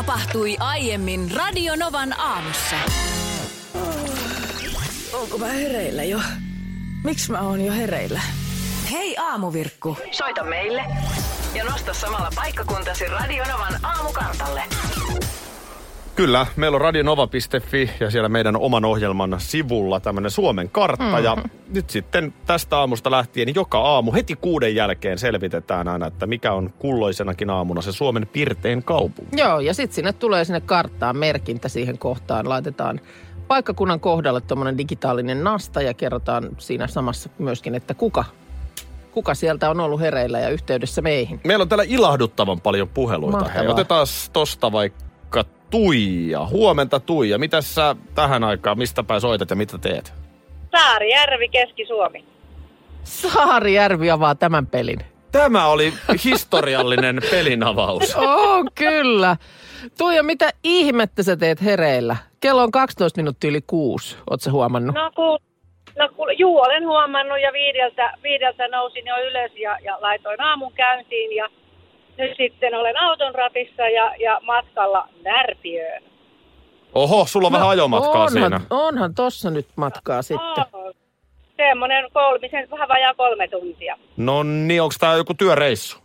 Tapahtui aiemmin Radionovan aamussa. Onko mä hereillä jo? Miksi mä oon jo hereillä? Hei aamuvirkku. Soita meille ja nosta samalla paikkakuntasi Radionovan aamukartalle. Kyllä, meillä on radionova.fi ja siellä meidän oman ohjelman sivulla tämmöinen Suomen kartta. Mm. Ja nyt sitten tästä aamusta lähtien joka aamu heti kuuden jälkeen selvitetään aina, että mikä on kulloisenakin aamuna se Suomen pirtein kaupunki. Joo, ja sitten sinne tulee sinne karttaan merkintä siihen kohtaan. Laitetaan paikkakunnan kohdalle tuommoinen digitaalinen nasta ja kerrotaan siinä samassa myöskin, että kuka, kuka sieltä on ollut hereillä ja yhteydessä meihin. Meillä on täällä ilahduttavan paljon puheluita. Mahtavaa. Hei, otetaan tosta vaikka Tuija. Huomenta Tuija. Mitäs sä tähän aikaan, mistä päin soitat ja mitä teet? Saarijärvi, Keski-Suomi. Saarijärvi avaa tämän pelin. Tämä oli historiallinen pelinavaus. Oh, kyllä. Tuija, mitä ihmettä sä teet hereillä? Kello on 12 minuuttia yli kuusi, oot sä huomannut? No, ku, no ku, juu, olen huomannut ja viideltä, viideltä nousin jo ylös ja, ja laitoin aamun käyntiin ja nyt sitten olen auton ratissa ja, ja matkalla Närpiöön. Oho, sulla on vähän ajomatkaa onhan, siinä. Onhan tossa nyt matkaa sitten. Oh, semmoinen kolmisen, vähän vajaa kolme tuntia. No niin, onko tää joku työreissu?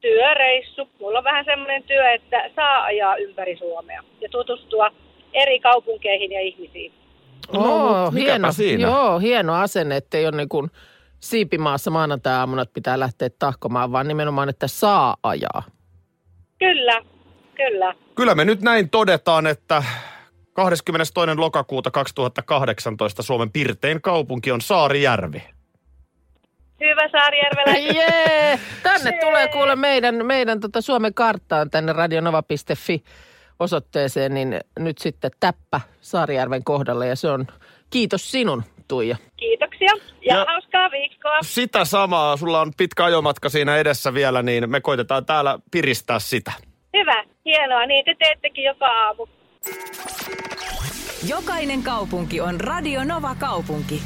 Työreissu. Mulla on vähän semmoinen työ, että saa ajaa ympäri Suomea ja tutustua eri kaupunkeihin ja ihmisiin. No, mut mikäpä hieno, siinä? Joo, hieno asenne, ettei ole niin kuin siipimaassa maanantai-aamuna, että pitää lähteä tahkomaan, vaan nimenomaan, että saa ajaa. Kyllä, kyllä. Kyllä me nyt näin todetaan, että 22. lokakuuta 2018 Suomen pirtein kaupunki on Saarijärvi. Hyvä Saarijärvelä. Jee! Tänne tulee kuule meidän, meidän tota Suomen karttaan tänne radionova.fi osoitteeseen, niin nyt sitten täppä Saarijärven kohdalle ja se on kiitos sinun, Tuija. Kiitoksia ja, Ja- hauskaa viikkoa. Sitä samaa, sulla on pitkä ajomatka siinä edessä vielä, niin me koitetaan täällä piristää sitä. Hyvä, hienoa. Niin te teettekin joka aamu. Jokainen kaupunki on Radionova kaupunki.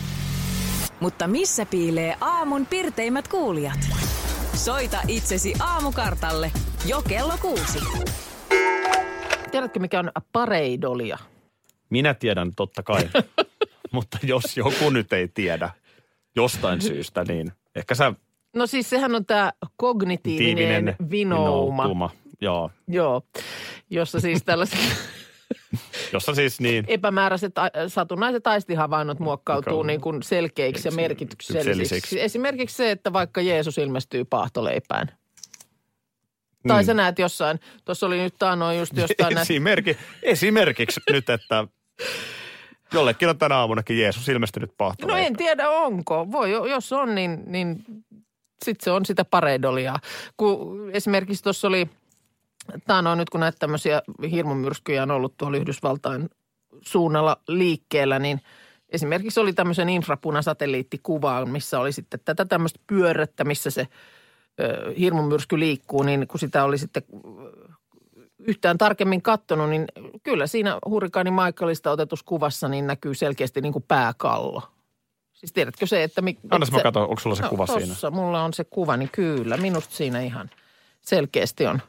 Mutta missä piilee aamun pirteimmät kuulijat? Soita itsesi aamukartalle jo kello kuusi. Tiedätkö, mikä on pareidolia? Minä tiedän totta kai, mutta jos joku nyt ei tiedä jostain syystä, niin ehkä sä No siis sehän on tämä kognitiivinen tiivinen vinouma. vinoutuma. Joo, Joo, jossa siis tällaiset jossa siis niin, epämääräiset satunnaiset aistihavainnot muokkautuu niin kuin selkeiksi ja merkityksellisiksi. Esimerkiksi se, että vaikka Jeesus ilmestyy paahtoleipään. Tai Mm. sä näet jossain, tuossa oli nyt taanoin just jostain näistä, Esimerkki, esimerkiksi nyt, että jollekin on tänä aamunakin Jeesus ilmestynyt No pahtoleipään. en tiedä onko. Voi, jos on, niin, niin sitten se on sitä pareidolia. Kun esimerkiksi tuossa oli, taanoin nyt kun näitä tämmöisiä hirmumyrskyjä on ollut tuolla Yhdysvaltain suunnalla liikkeellä, niin esimerkiksi oli tämmöisen infrapunasatelliittikuva, missä oli sitten tätä tämmöistä pyörrettä, missä se ö, hirmumyrsky liikkuu, niin kun sitä oli sitten yhtään tarkemmin katsonut, niin kyllä siinä hurrikaani Michaelista otetussa kuvassa niin näkyy selkeästi niin kuin pääkallo. Siis tiedätkö se, että... Mi- Annas että mä katson, onko sulla se kuva no, siinä? mulla on se kuva, niin kyllä. Minusta siinä ihan selkeästi on,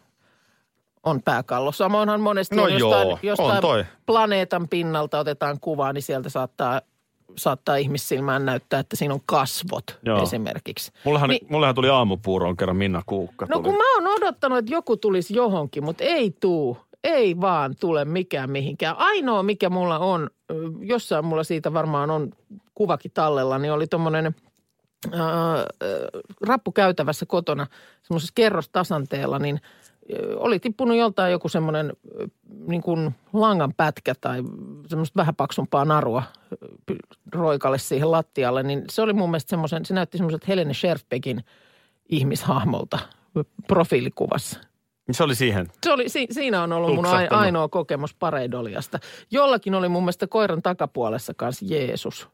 on pääkallo. Samoinhan monesti No on jostain, joo, on jostain toi. planeetan pinnalta otetaan kuvaa, niin sieltä saattaa, saattaa ihmissilmään näyttää, että siinä on kasvot Joo. esimerkiksi. Mullehan, Niin- mullehan tuli aamupuuroon kerran Minna Kuukka. No tuli. kun mä oon odottanut, että joku tulisi johonkin, mutta ei tuu. Ei vaan tule mikään mihinkään. Ainoa, mikä mulla on, jossain mulla siitä varmaan on kuvakin tallella, niin oli tommonen äh, rappukäytävässä kotona semmoisessa kerrostasanteella, niin oli tippunut joltain joku semmoinen niin kuin langan pätkä tai semmoista vähän paksumpaa narua roikalle siihen lattialle, niin se oli mun mielestä semmoisen, se näytti semmoiselta Helene Scherfbeckin ihmishahmolta profiilikuvassa. Se oli siihen. Se oli, si, siinä on ollut mun ainoa kokemus pareidoliasta. Jollakin oli mun mielestä koiran takapuolessa kanssa Jeesus.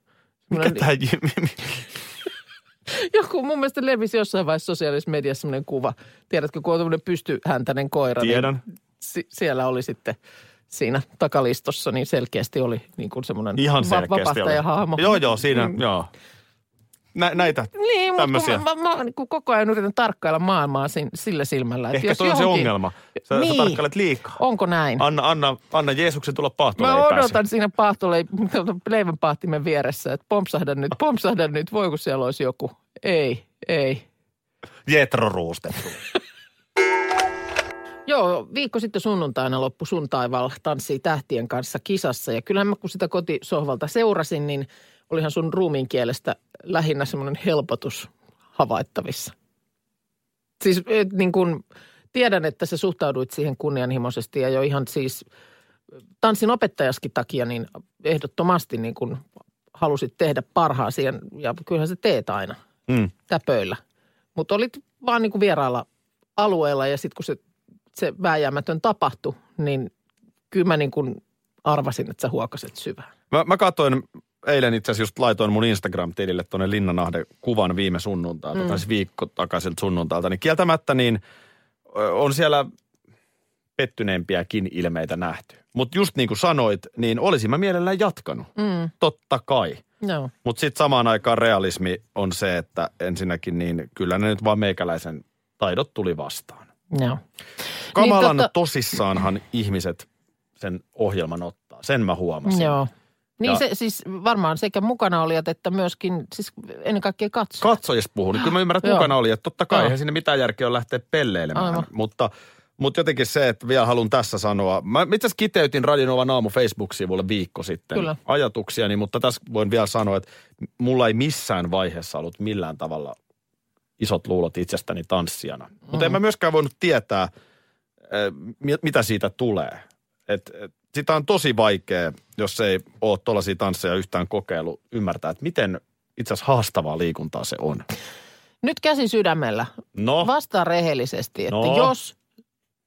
Mikä tämä? Joku mun mielestä levisi jossain vaiheessa sosiaalisessa mediassa semmoinen kuva. Tiedätkö, kun on tämmöinen pystyhäntäinen koira. Tiedän. Niin si- siellä oli sitten siinä takalistossa, niin selkeästi oli niin kuin semmoinen Ihan va- selkeästi oli. vapahtajahahmo. Joo, joo, siinä, Mm. joo. Nä, näitä Niin, tämmöisiä. mä, mä, mä niin kuin koko ajan yritän tarkkailla maailmaa sin, sillä silmällä. Että Ehkä jos toi on se johonkin- ongelma. Sä, niin. sä tarkkailet liikaa. Onko näin? Anna, anna, anna Jeesuksen tulla pahtolle, Mä odotan pääse. siinä paahtoleivänpaahtimen vieressä, että pompsahda nyt, pompsahda nyt, voi kun siellä olisi joku. Ei, ei. Jetro ruustettu. Joo, viikko sitten sunnuntaina loppu sun taivaalla tanssii tähtien kanssa kisassa. Ja kyllähän mä kun sitä kotisohvalta seurasin, niin olihan sun ruumiin kielestä lähinnä semmoinen helpotus havaittavissa. Siis et, niin kun, tiedän, että sä suhtauduit siihen kunnianhimoisesti ja jo ihan siis tanssin opettajaskin takia niin ehdottomasti niin kun halusit tehdä parhaasi ja, ja kyllähän sä teet aina Mm. täpöillä. Mutta olit vaan niin kuin vieraalla alueella ja sitten kun se, se vääjäämätön tapahtui, niin kyllä mä niin kuin arvasin, että sä huokaset syvään. Mä, mä katsoin eilen itse asiassa just laitoin mun Instagram-tilille tuonne Linnanahden kuvan viime sunnuntailta, mm. tai siis viikko takaiselta sunnuntailta, niin kieltämättä niin on siellä pettyneempiäkin ilmeitä nähty. Mutta just niin kuin sanoit, niin olisin mä mielellään jatkanut. Mm. Totta kai. Joo. Mutta sitten samaan aikaan realismi on se, että ensinnäkin niin kyllä ne nyt vaan meikäläisen taidot tuli vastaan. Joo. Kamalan Niin, tota- tosissaanhan ihmiset sen ohjelman ottaa. Sen mä huomasin. Joo. Niin Ja- se siis varmaan sekä mukana olijat että myöskin siis ennen kaikkea katsojat. katsojista puhuu, niin kyllä mä ymmärrän, että mukana oli, että totta kai Joo. eihän sinne mitään järkeä ole lähteä pelleilemään. Aivan. Mutta, mutta jotenkin se, että vielä haluan tässä sanoa. Mä itse asiassa kiteytin Radionovan aamu Facebook-sivulle viikko sitten Kyllä. ajatuksiani, mutta tässä voin vielä sanoa, että mulla ei missään vaiheessa ollut millään tavalla isot luulot itsestäni tanssijana. Mm. Mutta en mä myöskään voinut tietää, eh, mi- mitä siitä tulee. Et, et, sitä on tosi vaikea, jos ei ole tuollaisia tansseja yhtään kokeilu, ymmärtää, että miten itse asiassa haastavaa liikuntaa se on. Nyt käsi sydämellä. No, Vastaa rehellisesti, että No. jos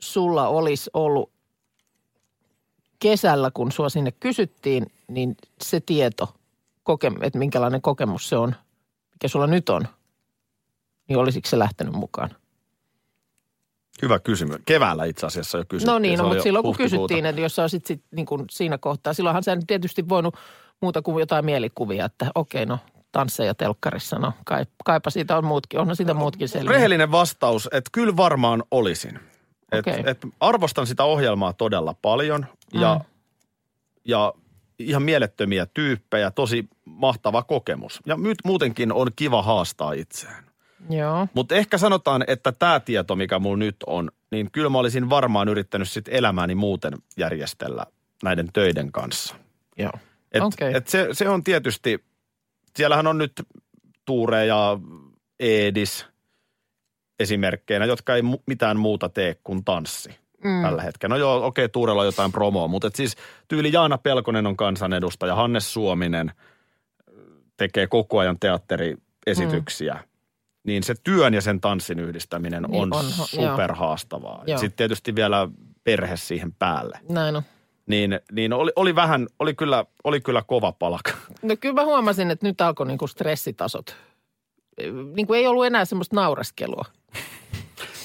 sulla olisi ollut kesällä, kun sua sinne kysyttiin, niin se tieto, että minkälainen kokemus se on, mikä sulla nyt on, niin olisiko se lähtenyt mukaan? Hyvä kysymys. Keväällä itse asiassa jo kysyttiin. no niin, no, mutta silloin kun kysyttiin, että jos sä olisit sit, niin kuin siinä kohtaa, silloinhan sä tietysti voinut muuta kuin jotain mielikuvia, että okei, no tansseja telkkarissa, no kai, kaipa siitä on muutkin, onhan siitä muutkin selviä. Rehellinen vastaus, että kyllä varmaan olisin. Et, Okei. et arvostan sitä ohjelmaa todella paljon ja, Mm. ja ihan mielettömiä tyyppejä, tosi mahtava kokemus. Ja nyt muutenkin on kiva haastaa itseään. Joo, Mutta ehkä sanotaan, että tämä tieto, mikä mulla nyt on, niin kyllä mä olisin varmaan yrittänyt sit elämääni muuten järjestellä näiden töiden kanssa. joo. Et, Okei. et se, se on tietysti, siellähän on nyt Tuure ja Eedis esimerkkeinä, jotka ei mu- mitään muuta tee kuin tanssi mm. tällä hetkellä. No joo, okei, okay, Tuurella on jotain promoa, mutta et siis tyyli Jaana Pelkonen on kansanedustaja, Hannes Suominen tekee koko ajan teatteriesityksiä. Mm. Niin se työn ja sen tanssin yhdistäminen Niin on, on, superhaastavaa. Joo. Sitten tietysti vielä perhe siihen päälle. näin on. Niin, niin oli, oli vähän, oli kyllä, oli kyllä kova palaka. No kyllä mä huomasin, että nyt alkoi niinku stressitasot. Niin kuin ei ollut enää semmoista naureskelua.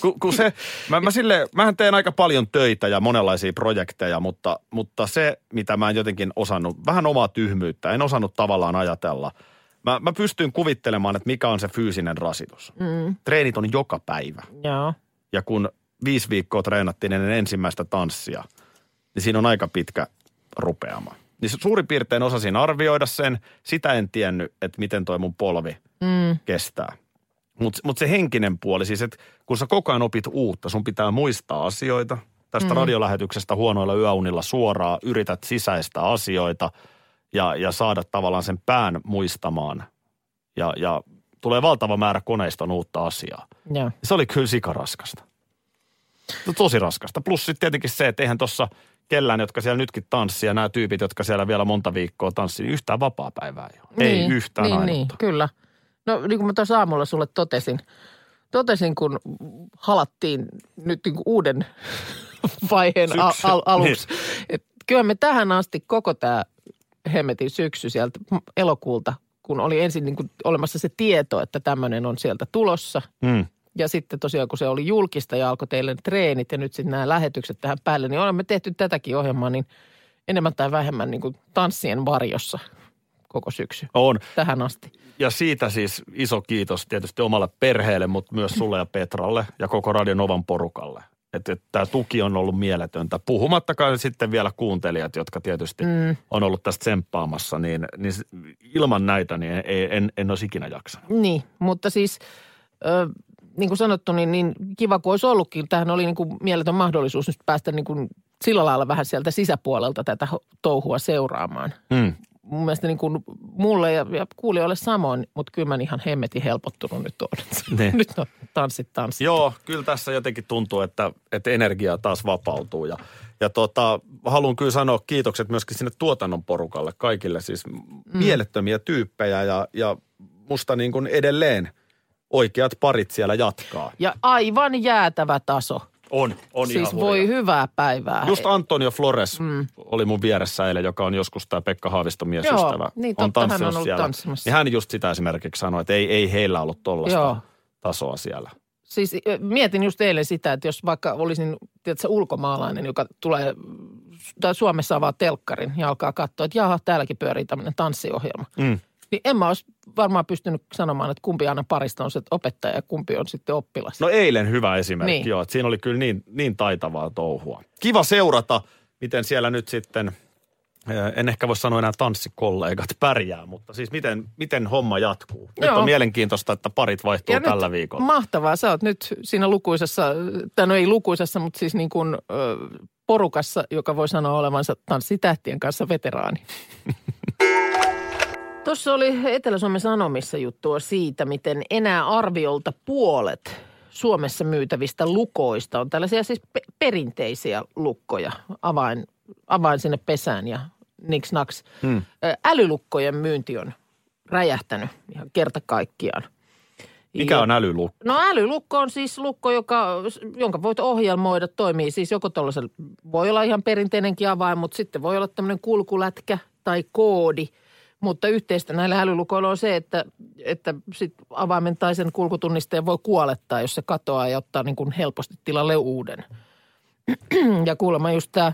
Kun, kun se, mä, mä sille, mähän teen aika paljon töitä ja monenlaisia projekteja, mutta, mutta se, mitä mä en jotenkin osannut, vähän omaa tyhmyyttä, en osannut tavallaan ajatella. Mä, mä pystyn kuvittelemaan, että mikä on se fyysinen rasitus. Mm. Treenit on joka päivä. Joo. Ja kun viisi viikkoa treenattiin ennen ensimmäistä tanssia, niin siinä on aika pitkä rupeama. Niin suurin piirtein osasin arvioida sen. Sitä en tiennyt, että miten toi mun polvi Mm. kestää. Mutta mut se henkinen puoli, siis että kun sä koko ajan opit uutta, sun pitää muistaa asioita. Tästä mm. radiolähetyksestä huonoilla yöunilla suoraan yrität sisäistä asioita ja, ja saada tavallaan sen pään muistamaan. Ja, ja tulee valtava määrä koneiston uutta asiaa. Joo. Se oli kyllä sikaraskasta. No, tosi raskasta. Plus sitten tietenkin se, että eihän tuossa kellään, jotka siellä nytkin tanssii, ja nämä tyypit, jotka siellä vielä monta viikkoa tanssii, niin yhtään vapaa-päivää ei ole. Ei yhtään niin, ainutta. niin, kyllä. No niin kuin mä tuossa aamulla sulle totesin, totesin, kun halattiin nyt niin kuin uuden vaiheen al- Syksy. al- aluksi, että kyllä me tähän asti koko tämä hemmetin syksy sieltä elokuulta, kun oli ensin niin kuin olemassa se tieto, että tämmöinen on sieltä tulossa. Mm. Ja sitten tosiaan, kun se oli julkista ja alkoi teille treenit ja nyt sitten nämä lähetykset tähän päälle, niin olemme tehty tätäkin ohjelmaa niin enemmän tai vähemmän niin kuin tanssien varjossa koko syksy On. tähän asti. Ja siitä siis iso kiitos tietysti omalle perheelle, mutta myös sulle ja Petralle ja koko Radio Novan porukalle. Että et, tämä tuki on ollut mieletöntä. Puhumattakaan sitten vielä kuuntelijat, jotka tietysti mm. on ollut tästä tsemppaamassa, niin, niin ilman näitä niin ei, en, en olisi ikinä jaksanut. Niin, mutta siis ö, niin kuin sanottu, niin, niin kiva kuin olisi ollutkin. Tähän oli niin kuin mieletön mahdollisuus nyt päästä niin kuin sillä lailla vähän sieltä sisäpuolelta tätä touhua seuraamaan. Mm. Mun mielestä niin kuin mulle ja, ja kuulijoille samoin, mutta kyllä mä ihan hemmetin helpottunut nyt on. Niin. nyt on tanssit tanssit. Joo, kyllä tässä jotenkin tuntuu, että, että energia taas vapautuu. Ja, ja tota, haluan kyllä sanoa kiitokset myöskin sinne tuotannon porukalle, kaikille siis mm. mielettömiä tyyppejä ja, ja musta niin kuin edelleen oikeat parit siellä jatkaa. Ja aivan jäätävä taso. On, on siis ihan voi hyvää päivää. Just Antonio Flores mm. oli mun vieressä eilen, joka on joskus tämä Pekka Haaviston miesystävä. Joo, niin on totta, hän on ollut siellä. tanssimassa. Niin hän just sitä esimerkiksi sanoi, että ei, ei heillä ollut tollasta Joo. tasoa siellä. Siis mietin just eilen sitä, että jos vaikka olisin, tiedätkö, ulkomaalainen, joka tulee, tai Suomessa avaa telkkarin ja alkaa katsoa, että jaha, täälläkin pyörii tämmöinen tanssiohjelma. Mm. Niin en mä olisi varmaan pystynyt sanomaan, että kumpi aina parista on se opettaja ja kumpi on sitten oppilas. No eilen hyvä esimerkki, Niin. joo. Että siinä oli kyllä niin, niin taitavaa touhua. Kiva seurata, miten siellä nyt sitten, eh, en ehkä voi sanoa enää tanssikollegat pärjää, mutta siis miten, miten homma jatkuu. Nyt Joo. on mielenkiintoista, että parit vaihtuu Ja tällä nyt viikolla. Mahtavaa. Sä oot nyt siinä lukuisessa, tai no ei lukuisessa, mutta siis niin kuin ö, porukassa, joka voi sanoa olevansa tanssitähtien kanssa veteraani. Tuossa oli Etelä-Suomen Sanomissa juttua siitä, miten enää arviolta puolet Suomessa myytävistä lukoista on tällaisia siis pe- perinteisiä lukkoja, avain, avain sinne pesään ja niks naks. Hmm. Älylukkojen myynti on räjähtänyt ihan kerta kaikkiaan. Mikä on älylukko? No älylukko on siis lukko, joka, jonka voit ohjelmoida, toimii siis joko tuollaisella, voi olla ihan perinteinenkin avain, mutta sitten voi olla tämmöinen kulkulätkä tai koodi. Mutta yhteistä näillä älylukoilla on se, että, että sit avaimen tai sen kulkutunnisteen voi kuolettaa, jos se katoaa ja ottaa niin kuin helposti tilalle uuden. Ja kuulemma just tämä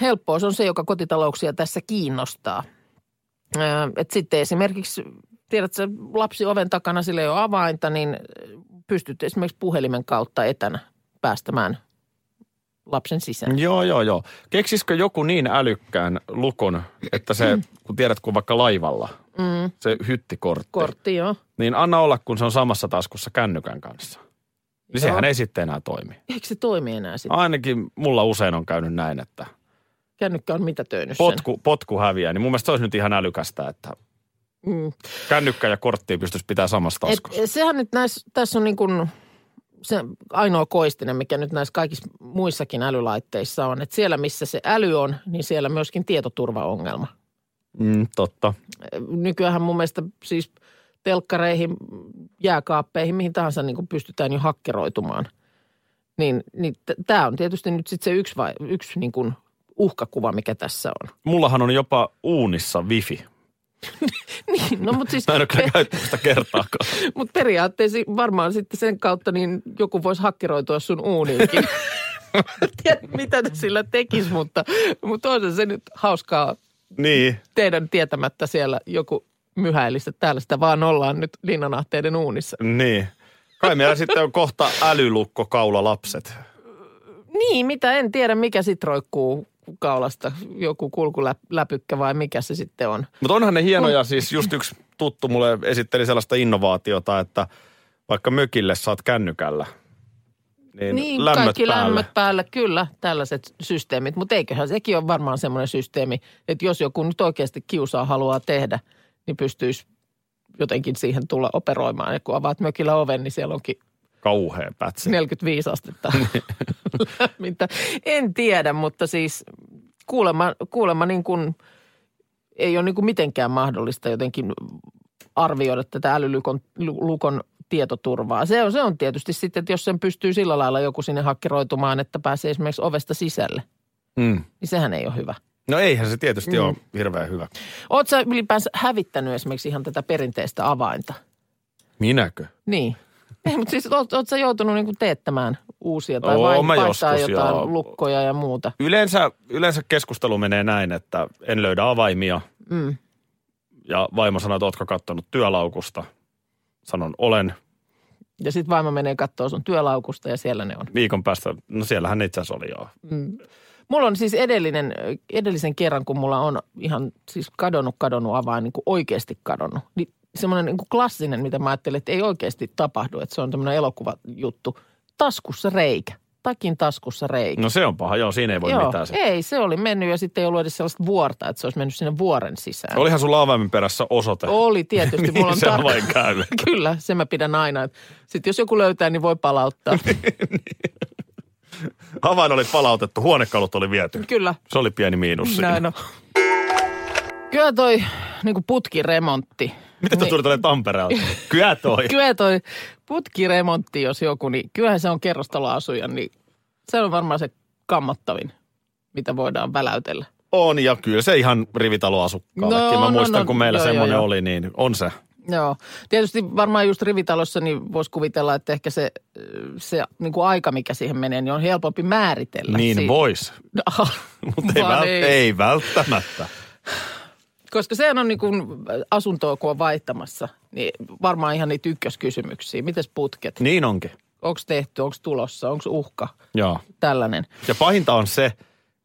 helppous on se, joka kotitalouksia tässä kiinnostaa. Et sitten esimerkiksi, tiedätkö, lapsi oven takana, sillä ei ole avainta, niin pystyt esimerkiksi puhelimen kautta etänä päästämään lapsen sisään. Joo, joo, joo. Keksisikö joku niin älykkään lukon, että se, kun tiedät, kun vaikka laivalla, mm. se hyttikortti, Kortti, joo. niin anna olla, kun se on samassa taskussa kännykän kanssa. Niin Joo. sehän ei sitten enää toimi. Eikö se toimi enää sitten? Ainakin mulla usein on käynyt näin, että Kännykkä on mitä töinyt sen? potku, potku häviää. Niin mun mielestä se olisi nyt ihan älykästä, että Mm. kännykkä ja kortti pystyisi pitää samassa Et, taskussa. sehän nyt näissä, tässä on niin kuin se ainoa koistinen, mikä nyt näissä kaikissa muissakin älylaitteissa on. Että siellä, missä se äly on, niin siellä myöskin tietoturvaongelma. Mm, totta. Nykyään mun mielestä siis telkkareihin, jääkaappeihin, mihin tahansa niin kuin pystytään jo hakkeroitumaan. Niin, niin tämä on tietysti nyt sitten se yksi, vai, yksi niin kuin uhkakuva, mikä tässä on. Mullahan on jopa uunissa wifi. Niin, no mutta siis, Mä en ole kyllä käyttänyt sitä kertaakaan. mut periaatteessa varmaan sitten sen kautta niin joku voisi hakkeroitua sun uuniinkin. Tiedä, mitä ne sillä tekisi, mutta, mutta on se nyt hauskaa niin. teidän tietämättä siellä joku myhäilisi, että täällä sitä vaan ollaan nyt linnanahteiden uunissa. Niin. Kai meillä sitten on kohta älylukko kaula lapset. Niin, mitä en tiedä, mikä sit roikkuu kaulasta, joku kulkuläpykkä vai mikä se sitten on. Mutta onhan ne hienoja, siis just yksi tuttu mulle esitteli sellaista innovaatiota, että vaikka mökille saat kännykällä, niin, Niin, lämmöt kaikki päälle. lämmöt päällä, kyllä, tällaiset systeemit. Mutta eiköhän sekin ole varmaan semmoinen systeemi, että jos joku nyt oikeasti kiusaa haluaa tehdä, niin pystyisi jotenkin siihen tulla operoimaan. Ja kun avaat mökillä oven, niin siellä onkin Kauhea pätsi. 45 astetta lämmintä. En tiedä, mutta siis kuulemma, kuulemma niin kuin, ei ole niin kuin mitenkään mahdollista jotenkin arvioida tätä älylukon lukon tietoturvaa. Se on, se on tietysti sitten, että jos sen pystyy sillä lailla joku sinne hakkeroitumaan, että pääsee esimerkiksi ovesta sisälle, Mm. niin sehän ei ole hyvä. No eihän se tietysti Mm. ole hirveän hyvä. Oletko sä ylipäänsä hävittänyt esimerkiksi ihan tätä perinteistä avainta? Minäkö? Niin. Ei, mutta siis oot, oot sä joutunut niinku teettämään uusia tai Oo, vain joskus, jotain joo. lukkoja ja muuta? Yleensä, yleensä keskustelu menee näin, että en löydä avaimia. Mm. Ja vaimo sanoo, että ootko kattonut työlaukusta. Sanon, olen. Ja sitten vaimo menee katsoa sun työlaukusta ja siellä ne on. Viikon päästä, no siellähän ne itse asiassa oli joo. Mulla on siis edellinen, edellisen kerran, kun mulla on ihan siis kadonnut, kadonnut avain, niin kuin oikeasti kadonnut. Niin semmoinen niin klassinen, mitä mä ajattelin, että ei oikeasti tapahdu, että se on tämmöinen elokuvajuttu. Taskussa reikä. Takin taskussa reikä. No se on paha, joo, siinä ei voi Joo, mitään. Se. ei, se oli mennyt ja sitten ei ollut edes sellaista vuorta, että se olisi mennyt sinne vuoren sisään. Olihan sulla avaimen perässä osoite. Oli tietysti. Mulla on niin se tarkka- avain käy. Kyllä, se mä pidän aina. Sitten jos joku löytää, niin voi palauttaa. Avain oli palautettu, huonekalut oli viety. Kyllä, Se oli pieni miinus siinä. näin on. Kyllä toi niin putkiremontti. Miten tuo Niin. tälle Tampereelta? Kyllä toi. Kyllä toi putkiremontti, jos joku, niin kyllähän se on kerrostaloasuja, niin se on varmaan se kammottavin, mitä voidaan väläytellä. On ja kyllä se ihan rivitaloasukkaallekin. No, Mä no, muistan, no, kun meillä joo, semmoinen joo, joo. oli, niin on se. Joo. Tietysti varmaan just rivitalossa niin voisi kuvitella, että ehkä se, se niin kuin aika, mikä siihen menee, niin on helpompi määritellä. Niin Siitä. vois, Aha, mutta ei, vält- ei välttämättä. Koska sehän on niin kuin asuntoa, kun on vaihtamassa, niin varmaan ihan niitä ykköskysymyksiä. Mites putket? Niin onkin. Onko tehty, onko tulossa, onko uhka? Joo. Tällainen. Ja pahinta on se,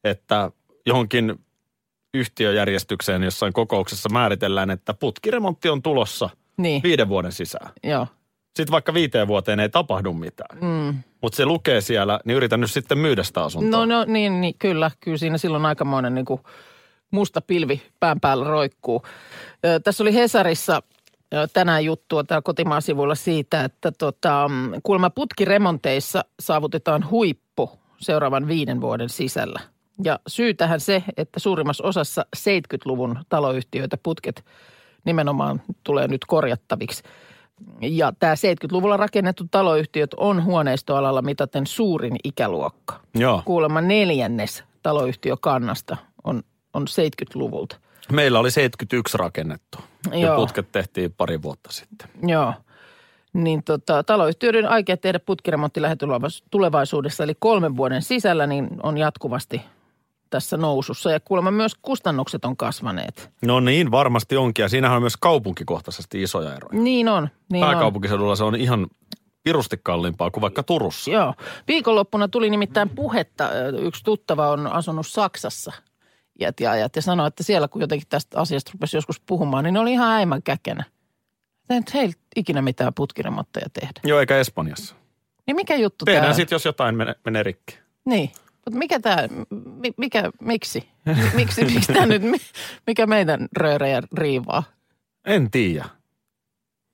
että johonkin yhtiöjärjestykseen jossain kokouksessa määritellään, että putkiremontti on tulossa Niin, viiden vuoden sisään. joo. Sitten vaikka viiteen vuoteen ei tapahdu mitään. Mm. Mutta se lukee siellä, niin yritän nyt sitten myydä sitä asuntoa. No, no niin, niin, kyllä. Kyllä siinä silloin aikamoinen niin kuin musta pilvi pään päällä roikkuu. Ö, tässä oli Hesarissa ö, tänään juttua täällä kotimaan sivuilla siitä, että tota, mm, kuulemma putkiremonteissa saavutetaan huippu seuraavan viiden vuoden sisällä. Ja syy tähän se, että suurimmassa osassa 70-luvun taloyhtiöitä putket nimenomaan tulee nyt korjattaviksi. Ja tämä 70-luvulla rakennettu taloyhtiöt on huoneistoalalla mitaten suurin ikäluokka. Joo. Kuulemma neljännes taloyhtiökannasta on, on 70-luvulta. Meillä oli 71 rakennettu. Ja Joo. putket tehtiin pari vuotta sitten. Joo. Niin tota, taloyhtiöiden aikeet tehdä putkiremontti lähitulevaisuudessa, eli kolmen vuoden sisällä, niin on jatkuvasti tässä nousussa. Ja kuulemma myös kustannukset on kasvaneet. No niin, varmasti onkin. Ja siinähän on myös kaupunkikohtaisesti isoja eroja. Niin on. Niin on. Pääkaupunkiseudulla se on ihan pirusti kalliimpaa kuin vaikka Turussa. Joo. Viikonloppuna tuli nimittäin puhetta. Yksi tuttava on asunut Saksassa iät ja ajat ja sanoi, että siellä kun jotenkin tästä asiasta rupesi joskus puhumaan, niin ne oli ihan äimän käkenä. Ei nyt heillä ikinä mitään putkiremontteja tehdä. Joo, eikä Espanjassa. Niin mikä juttu Tehdään tämä sitten, jos jotain menee, menee rikki. Niin. Mutta mikä tämä, mikä, miksi? Miksi, miksi tämä nyt, mi- mikä meidän röörejä riivaa? En tiedä.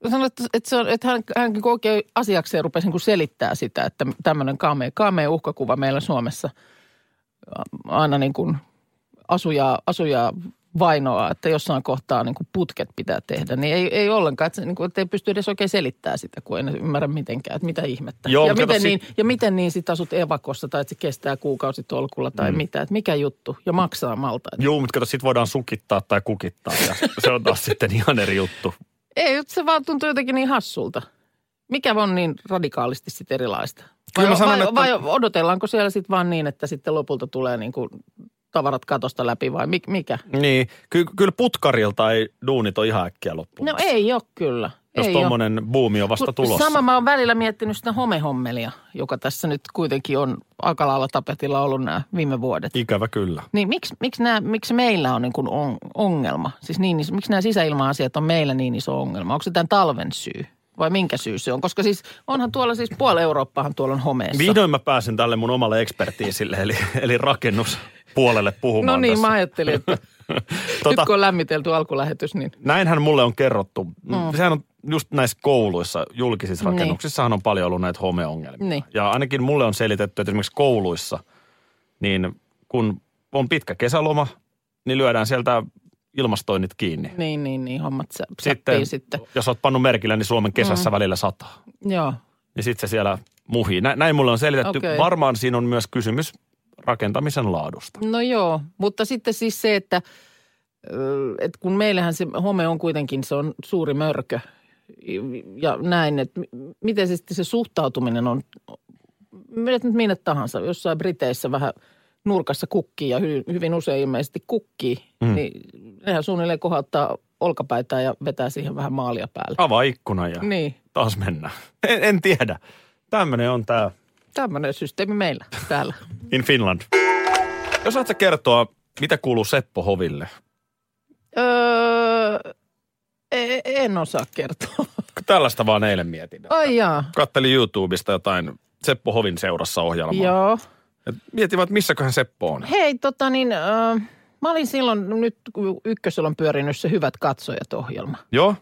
Sanoit, että, että, se on, että hän, hän niin oikein asiakseen rupesi niin selittää sitä, että tämmöinen kaamea, kaamea uhkakuva meillä Suomessa aina niin kuin asujaa, asujaa vainoa, että jossain kohtaa niin kuin putket pitää tehdä, niin ei, ei ollenkaan, että, se, niin kuin, että ei pysty edes oikein selittämään sitä, kun ei ymmärrä mitenkään, että mitä ihmettä. Joo, ja, miten kato, niin, ja miten niin sit asut evakossa tai että se kestää kuukausitolkulla tai mm. mitä, että mikä juttu ja maksaa malta. Joo, mutta kato, sit voidaan sukittaa tai kukittaa ja se on taas sitten ihan eri juttu. Ei, se vaan tuntuu jotenkin niin hassulta. Mikä on niin radikaalisti sitten erilaista? Kyllä vai, mä sanon, vai, että- vai odotellaanko siellä sitten vaan niin, että sitten lopulta tulee niin kuin tavarat katosta läpi vai mi- mikä? Niin, ky- kyllä putkarilta ei duunit ole ihan äkkiä loppuun. No ei ole kyllä. Jos tuommoinen buumi on vasta tulossa. Sama mä oon välillä miettinyt sitä homehommelia, joka tässä nyt kuitenkin on aika lailla tapetilla ollut nämä viime vuodet. Ikävä kyllä. Niin miksi, miksi, nämä, miksi meillä on niin kuin on, ongelma? Siis niin, iso- miksi nämä sisäilma-asiat on meillä niin iso ongelma? Onko se tämän talven syy? Vai minkä syy se on? Koska siis onhan tuolla siis puoli Eurooppaahan tuolla on homeessa. Vihdoin mä pääsen tälle mun omalle ekspertiisille, eli, eli rakennuspuolelle puhumaan No niin, tässä. mä ajattelin, että Tota- nyt kun on lämmitelty alkulähetys, niin Näinhän mulle on kerrottu. Mm. Sehän on just näissä kouluissa, julkisissa Niin. rakennuksissahan on paljon ollut näitä homeongelmia. Niin. Ja ainakin mulle on selitetty, että esimerkiksi kouluissa, niin kun on pitkä kesäloma, niin lyödään sieltä ilmastoinnit kiinni. Niin, niin, niin, hommat sä, Sitten, sitten. jos oot pannut merkillä, niin Suomen kesässä mm. välillä sataa. Joo. Niin sitten se siellä muhii. Nä, näin mulle on selitetty. Okei. Varmaan siinä on myös kysymys rakentamisen laadusta. No joo, mutta sitten siis se, että, että kun meillähän se home on kuitenkin, se on suuri mörkö ja näin, että mi- miten se sitten se suhtautuminen on, menet nyt minne tahansa, jossain Briteissä vähän nurkassa kukkii ja hy, hyvin usein ilmeisesti kukkii, mm. niin nehän suunnilleen kohauttaa olkapäitä ja vetää siihen vähän maalia päälle. Avaa ikkuna ja Niin, taas mennään. En, en tiedä. Tämmöinen on tämä tämmöinen systeemi meillä täällä. in Finland. Jos saat sä kertoa, mitä kuuluu Seppo Hoville? Öö, e- en osaa kertoa. Tällaista vaan eilen mietin. Ai jaa. Kattelin YouTubesta jotain Seppo Hovin seurassa ohjelmaa. Joo. Et Mietin vaan, että missäköhän Seppo on. Hei, tota niin, äh, mä olin silloin, nyt kun ykkösellä on pyörinyt se Hyvät katsojat ohjelma, Joo?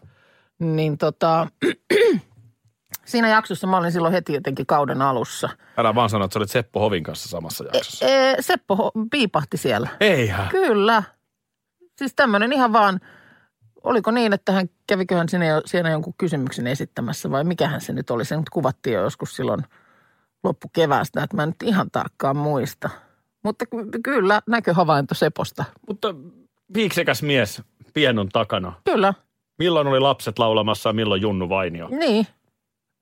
niin tota, siinä jaksossa mä olin silloin heti jotenkin kauden alussa. Älä vaan sano, että sä olit Seppo Hovin kanssa samassa jaksossa. E, Seppo ho- piipahti siellä. Eihän. Kyllä. Siis tämmöinen ihan vaan, oliko niin, että hän käviköhän sinne jo, siinä jonkun kysymyksen esittämässä vai mikähän se nyt oli. Se nyt kuvattiin jo joskus silloin loppukeväästä, että mä en nyt ihan tarkkaan muista. Mutta ky- kyllä näköhavainto Seposta. Mutta viiksekäs mies pienon takana. Kyllä, Milloin oli lapset laulamassa ja milloin Junnu Vainio? niin.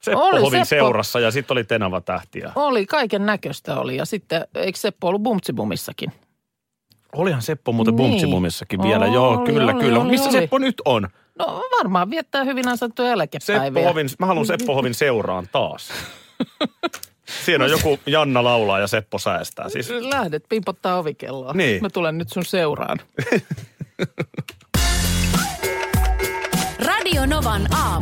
Seppo Oli Hovin Seppo. seurassa ja sitten oli Tenava tähtiä. Oli, kaiken näköistä oli. Ja sitten, eikö Seppo ollut Bumtsibumissakin? Olihan Seppo muuten Niin. Bumtsibumissakin vielä. Oli, Joo, kyllä, oli, kyllä. oli, Missä oli. Seppo nyt on? No varmaan viettää hyvin ansaittuja Seppo eläkepäiviä. Hovin, mä haluan Seppo Hovin seuraan taas. Siinä on joku Janna laulaa ja Seppo säästää. Siis Lähdet pimpottaa ovikelloa. Niin. Mä tulen nyt sun seuraan. Radio Novan aamu.